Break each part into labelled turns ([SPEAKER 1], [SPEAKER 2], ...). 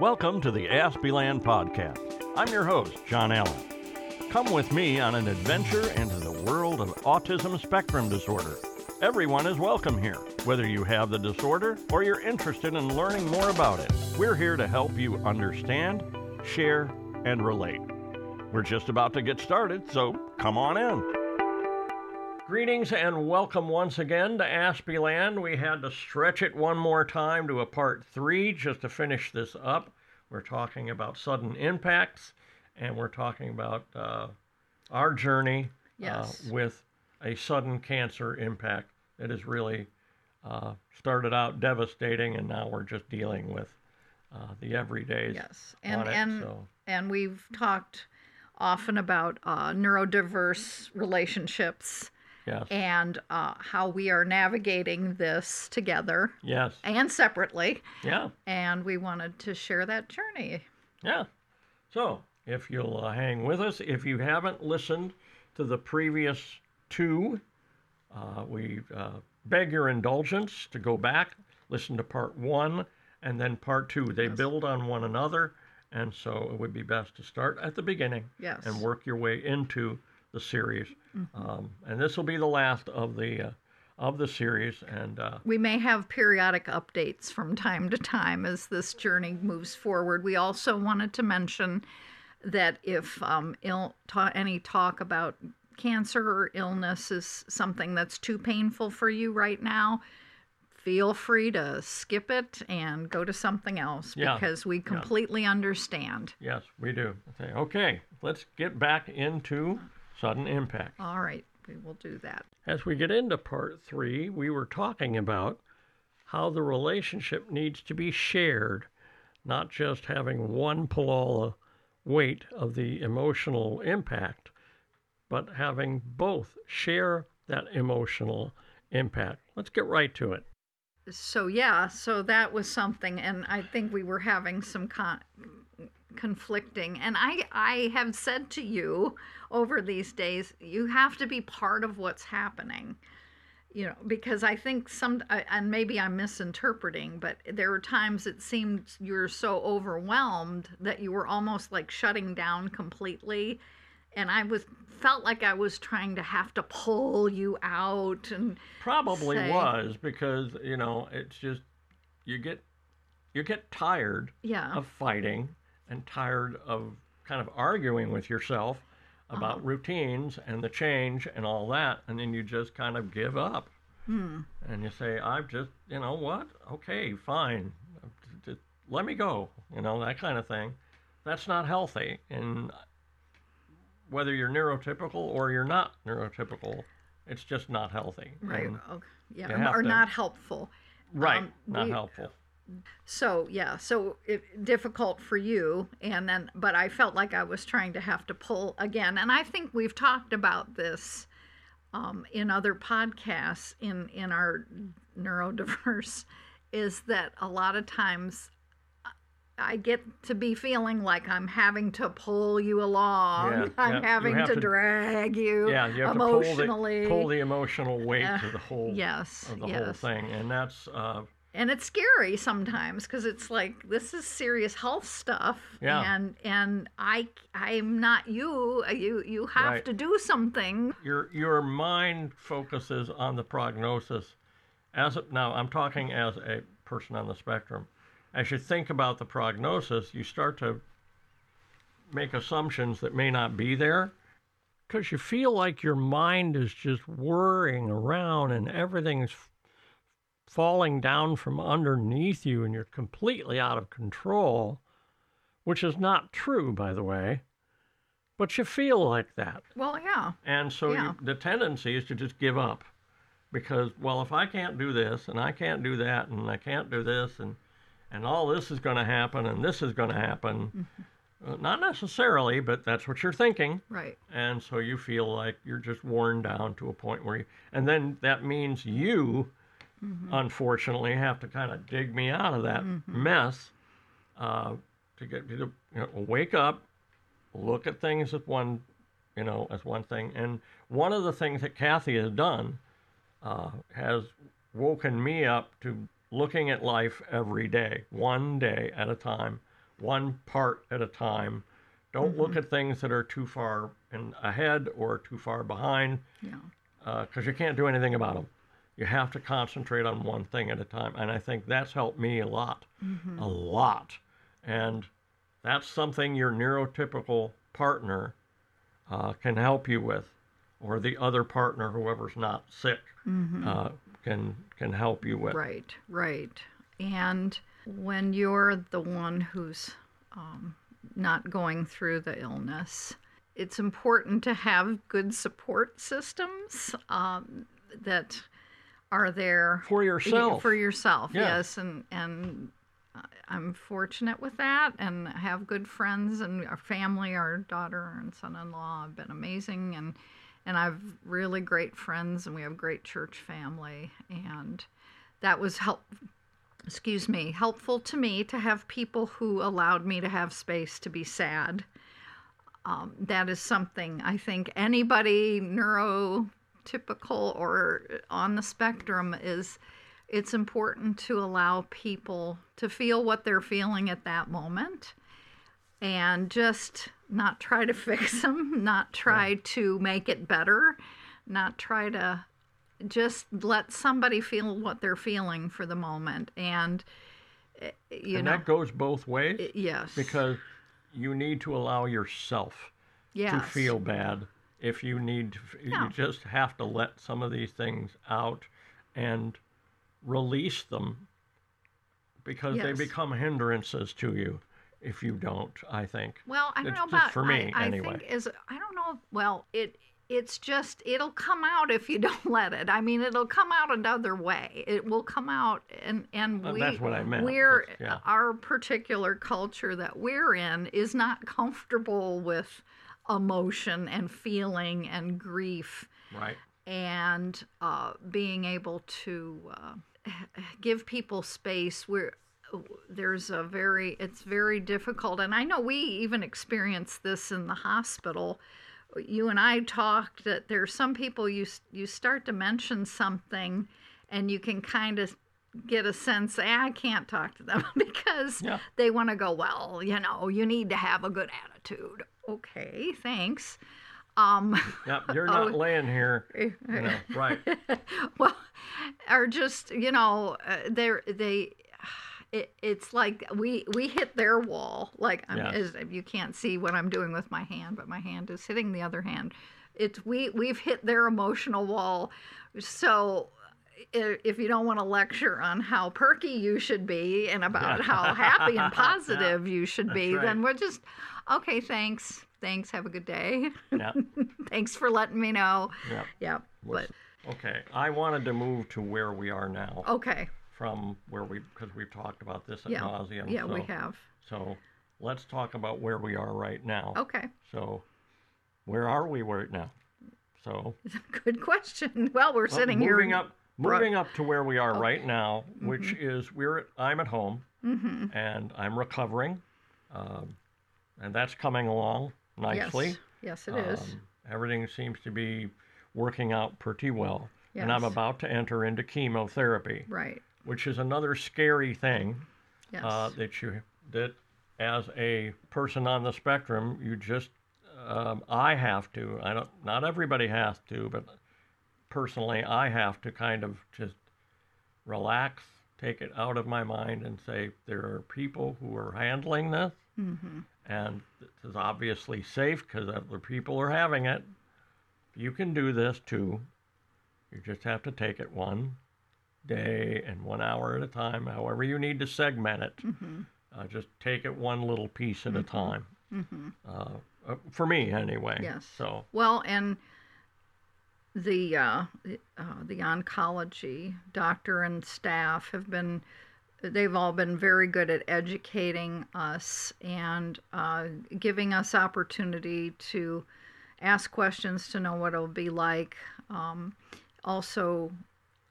[SPEAKER 1] Welcome to the Aspieland Podcast. I'm your host, John Allen. Come with me on an adventure into the world of autism spectrum disorder. Everyone is welcome here, whether you have the disorder or you're interested in learning more about it. We're here to help you understand, share, and relate. We're just about to get started, so come on in. Greetings and welcome once again to Aspieland. We had to stretch it one more time to a part three just to finish this up. We're talking about sudden impacts and we're talking about uh, our journey
[SPEAKER 2] Yes.
[SPEAKER 1] uh, with a sudden cancer impact that has really uh, started out devastating and now we're just dealing with uh, the everydays
[SPEAKER 2] Yes, and
[SPEAKER 1] it.
[SPEAKER 2] and
[SPEAKER 1] so,
[SPEAKER 2] and we've talked often about uh, neurodiverse relationships
[SPEAKER 1] yes,
[SPEAKER 2] and uh, how we are navigating this together
[SPEAKER 1] yes,
[SPEAKER 2] and separately,
[SPEAKER 1] yeah.
[SPEAKER 2] and we wanted to share that journey.
[SPEAKER 1] Yeah. So, if you'll uh, hang with us, if you haven't listened to the previous two, uh, we uh, beg your indulgence to go back, listen to part one, and then part two. They build on one another, and so it would be best to start at the beginning
[SPEAKER 2] Yes.
[SPEAKER 1] and work your way into the series. Um, and this will be the last of the uh, of the series, and uh,
[SPEAKER 2] We may have periodic updates from time to time as this journey moves forward. We also wanted to mention that if um, Ill, ta- any talk about cancer or illness is something that's too painful for you right now, feel free to skip it and go to something else
[SPEAKER 1] Yeah,
[SPEAKER 2] because we completely understand.
[SPEAKER 1] yes, we do. Okay, okay, let's get back into sudden impact.
[SPEAKER 2] All right, we will do that.
[SPEAKER 1] As we get into part three, we were talking about how the relationship needs to be shared, not just having one pull all the weight of the emotional impact, but having both share that emotional impact. Let's get right to it.
[SPEAKER 2] so yeah so that was something and i think we were having some con- conflicting. And i i have said to you over these days you have to be part of what's happening. You know because i think some uh, and maybe i'm misinterpreting but there were times it seemed you were so overwhelmed that you were almost like shutting down completely. And i was felt like i was trying to have to pull you out and
[SPEAKER 1] Probably
[SPEAKER 2] Say-
[SPEAKER 1] was because, you know, it's just you get you get tired
[SPEAKER 2] yeah.
[SPEAKER 1] of fighting and tired of kind of arguing with yourself about
[SPEAKER 2] Uh-huh.
[SPEAKER 1] routines and the change and all that, and then you just kind of give up.
[SPEAKER 2] Hmm.
[SPEAKER 1] And you say, I've just, you know what? Okay, fine. Just let me go, you know, that kind of thing. That's not healthy. And whether you're neurotypical or you're not neurotypical, it's just not healthy.
[SPEAKER 2] Right.
[SPEAKER 1] And-
[SPEAKER 2] Okay. Yeah. Or
[SPEAKER 1] to-
[SPEAKER 2] not helpful.
[SPEAKER 1] right.
[SPEAKER 2] Um,
[SPEAKER 1] not
[SPEAKER 2] we-
[SPEAKER 1] helpful.
[SPEAKER 2] So yeah. So it, difficult for you, and then but I felt like I was trying to have to pull again, and I think we've talked about this um, in other podcasts in in our neurodiverse, is that a lot of times. I get to be feeling like I'm having to pull you along.
[SPEAKER 1] Yeah,
[SPEAKER 2] I'm
[SPEAKER 1] yeah,
[SPEAKER 2] having to,
[SPEAKER 1] to-
[SPEAKER 2] drag you
[SPEAKER 1] Yeah, you have
[SPEAKER 2] emotionally.
[SPEAKER 1] to pull the, pull the emotional weight
[SPEAKER 2] Uh,
[SPEAKER 1] to the whole
[SPEAKER 2] yes,
[SPEAKER 1] of the
[SPEAKER 2] yes.
[SPEAKER 1] whole thing, and that's uh,
[SPEAKER 2] and it's scary sometimes because it's like this is serious health stuff
[SPEAKER 1] Yeah.
[SPEAKER 2] and and i i'm not you you you have
[SPEAKER 1] Right.
[SPEAKER 2] to do something
[SPEAKER 1] your your mind focuses on the prognosis. As of, now, I'm talking as a person on the spectrum. As you think about the prognosis, you start to make assumptions that may not be there because you feel like your mind is just whirring around and everything's falling down from underneath you and you're completely out of control, which is not true, by the way. But you feel like that.
[SPEAKER 2] well yeah
[SPEAKER 1] And so
[SPEAKER 2] Yeah.
[SPEAKER 1] you, the tendency is to just give up because, well, if I can't do this and I can't do that and I can't do this and, and all this is going to happen and this is going to happen, uh, not necessarily, but that's what you're thinking.
[SPEAKER 2] right
[SPEAKER 1] And so you feel like you're just worn down to a point where you, and then that means you, unfortunately, have to kind of dig me out of that mess uh, to get me to you know, wake up, look at things as one, you know, as one thing. And one of the things that Kathy has done uh, has woken me up to looking at life every day, one day at a time, one part at a time. Don't look at things that are too far in ahead or too far behind
[SPEAKER 2] Yeah.
[SPEAKER 1] because you can't do anything about them. You have to concentrate on one thing at a time. And I think that's helped me a lot, a lot. And that's something your neurotypical partner uh, can help you with, or the other partner, whoever's not sick, uh, can can help you with.
[SPEAKER 2] Right, right. And when you're the one who's um, not going through the illness, it's important to have good support systems um, that are there
[SPEAKER 1] For yourself.
[SPEAKER 2] for yourself.
[SPEAKER 1] Yeah.
[SPEAKER 2] Yes, and and I'm fortunate with that, and I have good friends and our family. Our daughter and son-in-law have been amazing, and and I've really great friends, and we have great church family, and that was help. Excuse me, helpful to me to have people who allowed me to have space to be sad. Um, that is something I think anybody neurotypical or on the spectrum is it's important to allow people to feel what they're feeling at that moment and just not try to fix them, not try to make it better, not try to just let somebody feel what they're feeling for the moment. And, eh, you
[SPEAKER 1] and
[SPEAKER 2] know,
[SPEAKER 1] that goes both ways
[SPEAKER 2] yes.
[SPEAKER 1] because you need to allow yourself
[SPEAKER 2] yes.
[SPEAKER 1] to feel bad if you need to
[SPEAKER 2] Yeah.
[SPEAKER 1] you just have to let some of these things out and release them because they become hindrances to you if you don't i think
[SPEAKER 2] Well, I don't
[SPEAKER 1] It's
[SPEAKER 2] know about
[SPEAKER 1] for me,
[SPEAKER 2] I, I
[SPEAKER 1] anyway.
[SPEAKER 2] think is I don't know. Well, it it's just it'll come out if you don't let it. I mean, it'll come out another way. It will come out, and and
[SPEAKER 1] Well,
[SPEAKER 2] we
[SPEAKER 1] that's what I meant.
[SPEAKER 2] we're
[SPEAKER 1] yeah.
[SPEAKER 2] our particular culture that we're in is not comfortable with emotion and feeling and grief
[SPEAKER 1] right.
[SPEAKER 2] and uh, being able to uh, give people space where there's a very it's very difficult. And i know we even experienced this in the hospital. You and i talked that there's some people you you start to mention something and you can kind of get a sense eh, i can't talk to them because
[SPEAKER 1] Yeah.
[SPEAKER 2] they want to go well you know you need to have a good attitude okay thanks um
[SPEAKER 1] yeah you're not
[SPEAKER 2] Oh.
[SPEAKER 1] laying here you know right
[SPEAKER 2] well, or just you know, uh, they're they. It, it's like we we hit their wall. Like I'm, you can't see what I'm doing with my hand, but my hand is hitting the other hand. It's we we've hit their emotional wall. So if you don't want to lecture on how perky you should be and about how happy and positive you should be,
[SPEAKER 1] That's
[SPEAKER 2] then we're just okay. Thanks, thanks. Have a good day.
[SPEAKER 1] yeah
[SPEAKER 2] thanks for letting me know.
[SPEAKER 1] yeah
[SPEAKER 2] Yeah, but
[SPEAKER 1] okay i wanted to move to where we are now
[SPEAKER 2] okay.
[SPEAKER 1] from where we because we've talked about this at
[SPEAKER 2] Yeah.
[SPEAKER 1] nauseum
[SPEAKER 2] Yeah, we
[SPEAKER 1] so-
[SPEAKER 2] have.
[SPEAKER 1] so let's talk about where we are right now
[SPEAKER 2] Okay.
[SPEAKER 1] So, where are we right now? So,
[SPEAKER 2] Good question. Well, we're
[SPEAKER 1] well,
[SPEAKER 2] sitting
[SPEAKER 1] moving
[SPEAKER 2] here.
[SPEAKER 1] up, moving up to where we are right now, which is we're at, I'm at home
[SPEAKER 2] hmm
[SPEAKER 1] and I'm recovering, um, and that's coming along nicely.
[SPEAKER 2] Yes. Yes, it is.
[SPEAKER 1] Um, everything seems to be working out pretty well, and I'm about to enter into chemotherapy,
[SPEAKER 2] Right.
[SPEAKER 1] which is another scary thing
[SPEAKER 2] Yes.
[SPEAKER 1] uh, that you that as a person on the spectrum you just um, I have to I don't not everybody has to but personally I have to kind of just relax take it out of my mind and say there are people who are handling this
[SPEAKER 2] hmm
[SPEAKER 1] and this is obviously safe because other people are having it. You can do this too. You just have to take it one day and one hour at a time however you need to segment it.
[SPEAKER 2] Hmm
[SPEAKER 1] uh, just take it one little piece at a time.
[SPEAKER 2] hmm
[SPEAKER 1] Uh, uh, for me, anyway.
[SPEAKER 2] Yes.
[SPEAKER 1] So.
[SPEAKER 2] Well, and the uh, the, uh, the oncology doctor and staff have been they've all been very good at educating us and uh, giving us opportunity to ask questions to know what it'll be like. Um, also,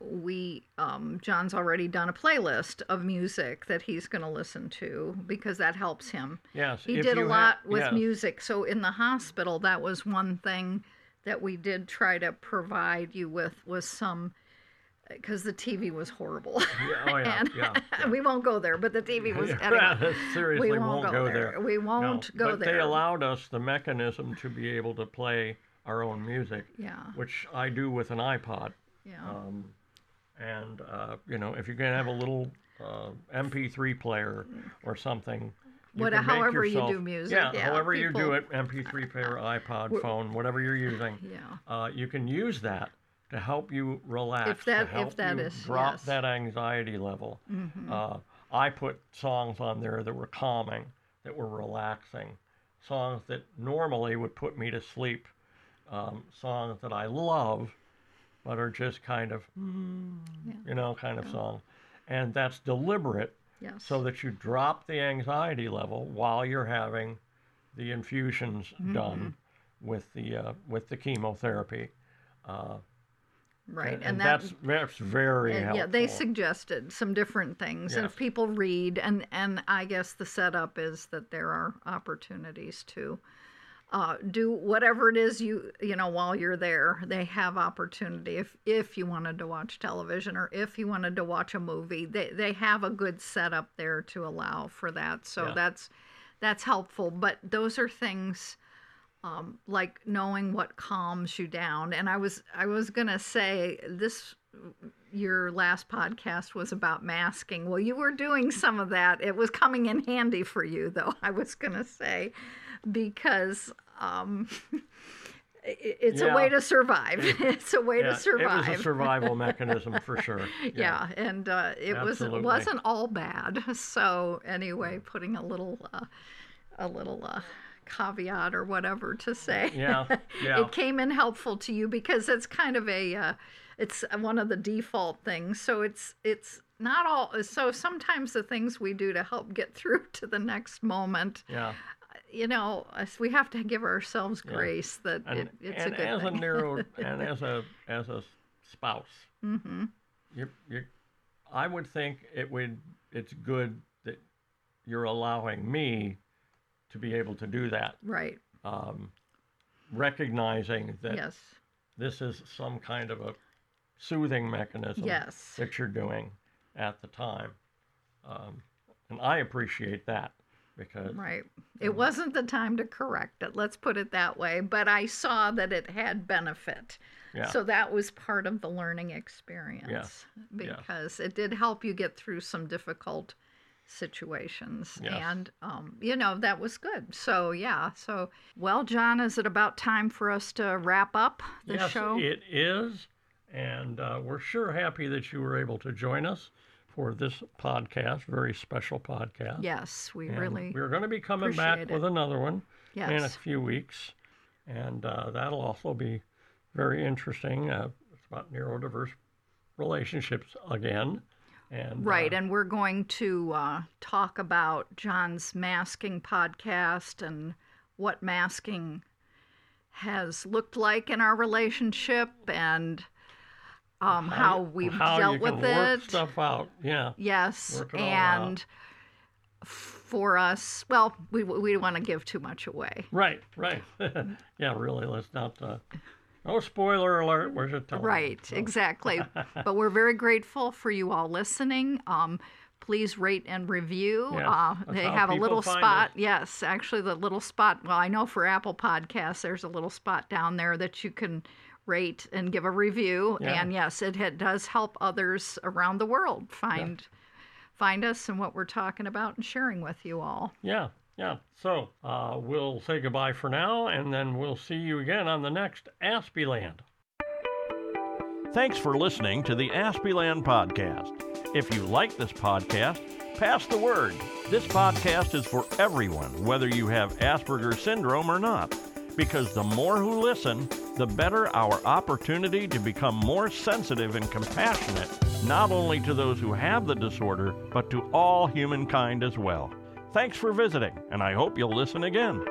[SPEAKER 2] we um, John's already done a playlist of music that he's going to listen to because that helps him.
[SPEAKER 1] yes,
[SPEAKER 2] He did a
[SPEAKER 1] you ha-
[SPEAKER 2] lot with
[SPEAKER 1] yes,
[SPEAKER 2] music. So in the hospital, that was one thing that we did try to provide you with was some because the TV was horrible.
[SPEAKER 1] Yeah, oh, yeah,
[SPEAKER 2] and
[SPEAKER 1] yeah, yeah.
[SPEAKER 2] we won't go there, but the TV was
[SPEAKER 1] Yeah,
[SPEAKER 2] anyway.
[SPEAKER 1] seriously
[SPEAKER 2] we
[SPEAKER 1] won't,
[SPEAKER 2] won't
[SPEAKER 1] go,
[SPEAKER 2] go
[SPEAKER 1] there.
[SPEAKER 2] there. We won't
[SPEAKER 1] No,
[SPEAKER 2] go
[SPEAKER 1] but
[SPEAKER 2] there.
[SPEAKER 1] they allowed us the mechanism to be able to play our own music,
[SPEAKER 2] Yeah,
[SPEAKER 1] which I do with an iPod.
[SPEAKER 2] yeah,
[SPEAKER 1] Um, and uh, you know, if you're gonna have a little uh, MP3 player or something, you
[SPEAKER 2] What-
[SPEAKER 1] can make
[SPEAKER 2] however you do music,
[SPEAKER 1] Yeah,
[SPEAKER 2] yeah,
[SPEAKER 1] however you do it, MP3 player, iPod, phone, whatever you're using,
[SPEAKER 2] yeah.
[SPEAKER 1] uh, you can use that to help you relax,
[SPEAKER 2] If that-
[SPEAKER 1] to
[SPEAKER 2] if
[SPEAKER 1] help
[SPEAKER 2] that
[SPEAKER 1] you
[SPEAKER 2] is-
[SPEAKER 1] drop
[SPEAKER 2] yes.
[SPEAKER 1] that anxiety level.
[SPEAKER 2] Mhm.
[SPEAKER 1] Uh, I put songs on there that were calming, that were relaxing, songs that normally would put me to sleep, um, songs that I love, but are just kind of,
[SPEAKER 2] Yeah.
[SPEAKER 1] you know, kind of
[SPEAKER 2] Yeah.
[SPEAKER 1] song. And that's deliberate
[SPEAKER 2] yes.
[SPEAKER 1] so that you drop the anxiety level while you're having the infusions
[SPEAKER 2] Mm-hmm.
[SPEAKER 1] done with the uh, with the chemotherapy. Uh,
[SPEAKER 2] right,
[SPEAKER 1] and,
[SPEAKER 2] and,
[SPEAKER 1] that's
[SPEAKER 2] that.
[SPEAKER 1] that's very
[SPEAKER 2] and,
[SPEAKER 1] helpful.
[SPEAKER 2] yeah, they suggested some different things, and if people read, and and I guess the setup is that there are opportunities to uh, do whatever it is you you know while you're there. They have opportunity if if you wanted to watch television or if you wanted to watch a movie. They they have a good setup there to allow for that. So
[SPEAKER 1] Yeah.
[SPEAKER 2] that's that's helpful. But those are things um, like knowing what calms you down. And I was I was gonna say this your last podcast was about masking. Well, you were doing some of that. It was coming in handy for you, though. I was gonna say because um, i- it's a way to survive. it's a way
[SPEAKER 1] yeah,
[SPEAKER 2] to survive.
[SPEAKER 1] It was a survival mechanism for sure.
[SPEAKER 2] yeah. and uh, it was
[SPEAKER 1] Absolutely.
[SPEAKER 2] it wasn't all bad. So anyway, putting a little uh, a little uh, caveat or whatever to say.
[SPEAKER 1] Yeah, yeah.
[SPEAKER 2] it came in helpful to you because it's kind of a uh, it's one of the default things. So it's it's not all. So sometimes the things we do to help get through to the next moment,
[SPEAKER 1] Yeah.
[SPEAKER 2] you know, we have to give ourselves
[SPEAKER 1] Yeah.
[SPEAKER 2] grace that
[SPEAKER 1] And,
[SPEAKER 2] it, it's
[SPEAKER 1] and
[SPEAKER 2] a good
[SPEAKER 1] as
[SPEAKER 2] thing.
[SPEAKER 1] a neuro and as a as a spouse,
[SPEAKER 2] hmm
[SPEAKER 1] you you I would think it would it's good that you're allowing me to be able to do that.
[SPEAKER 2] Right.
[SPEAKER 1] Um, recognizing that
[SPEAKER 2] Yes.
[SPEAKER 1] this is some kind of a soothing mechanism
[SPEAKER 2] Yes.
[SPEAKER 1] that you're doing at the time. Um, and I appreciate that because
[SPEAKER 2] Right. It wasn't the time to correct it. Let's put it that way. But I saw that it had benefit.
[SPEAKER 1] yeah,
[SPEAKER 2] So that was part of the learning experience
[SPEAKER 1] Yes.
[SPEAKER 2] because it did help you get through some difficult situations.
[SPEAKER 1] Yes.
[SPEAKER 2] And, um, you know, that was good. So, yeah. So, well, John, is it about time for us to wrap up the
[SPEAKER 1] yes,
[SPEAKER 2] show?
[SPEAKER 1] it is. And uh, we're sure happy that you were able to join us for this podcast, very special podcast.
[SPEAKER 2] yes, we
[SPEAKER 1] And
[SPEAKER 2] really.
[SPEAKER 1] We're going to be coming back
[SPEAKER 2] appreciate
[SPEAKER 1] with another one in a few weeks. And uh, that'll also be very interesting. Uh, it's about neurodiverse relationships again. And
[SPEAKER 2] Right,
[SPEAKER 1] uh,
[SPEAKER 2] and we're going to uh, talk about John's masking podcast and what masking has looked like in our relationship and um, how, we've
[SPEAKER 1] how
[SPEAKER 2] dealt with it.
[SPEAKER 1] stuff out. Yeah.
[SPEAKER 2] Yes,
[SPEAKER 1] work it all out.
[SPEAKER 2] and for us, well, we we don't want to give too much away.
[SPEAKER 1] Right, right. yeah, really. Let's not. Uh, no spoiler alert. Where's your television?
[SPEAKER 2] Right, exactly. but we're very grateful for you all listening. Um, please rate and review.
[SPEAKER 1] Yes,
[SPEAKER 2] uh, they have a little spot. Yes, actually, the little spot. Well, I know for Apple Podcasts, there's a little spot down there that you can rate and give a review.
[SPEAKER 1] Yeah.
[SPEAKER 2] And yes, it ha- does help others around the world find find us and what we're talking about and sharing with you all.
[SPEAKER 1] Yeah, yeah. So uh, we'll say goodbye for now, and then we'll see you again on the next Aspieland.
[SPEAKER 3] Thanks for listening to the Aspieland podcast. If you like this podcast, pass the word. This podcast is for everyone, whether you have Asperger's syndrome or not, because the more who listen, the better our opportunity to become more sensitive and compassionate, not only to those who have the disorder, but to all humankind as well. Thanks for visiting, and I hope you'll listen again.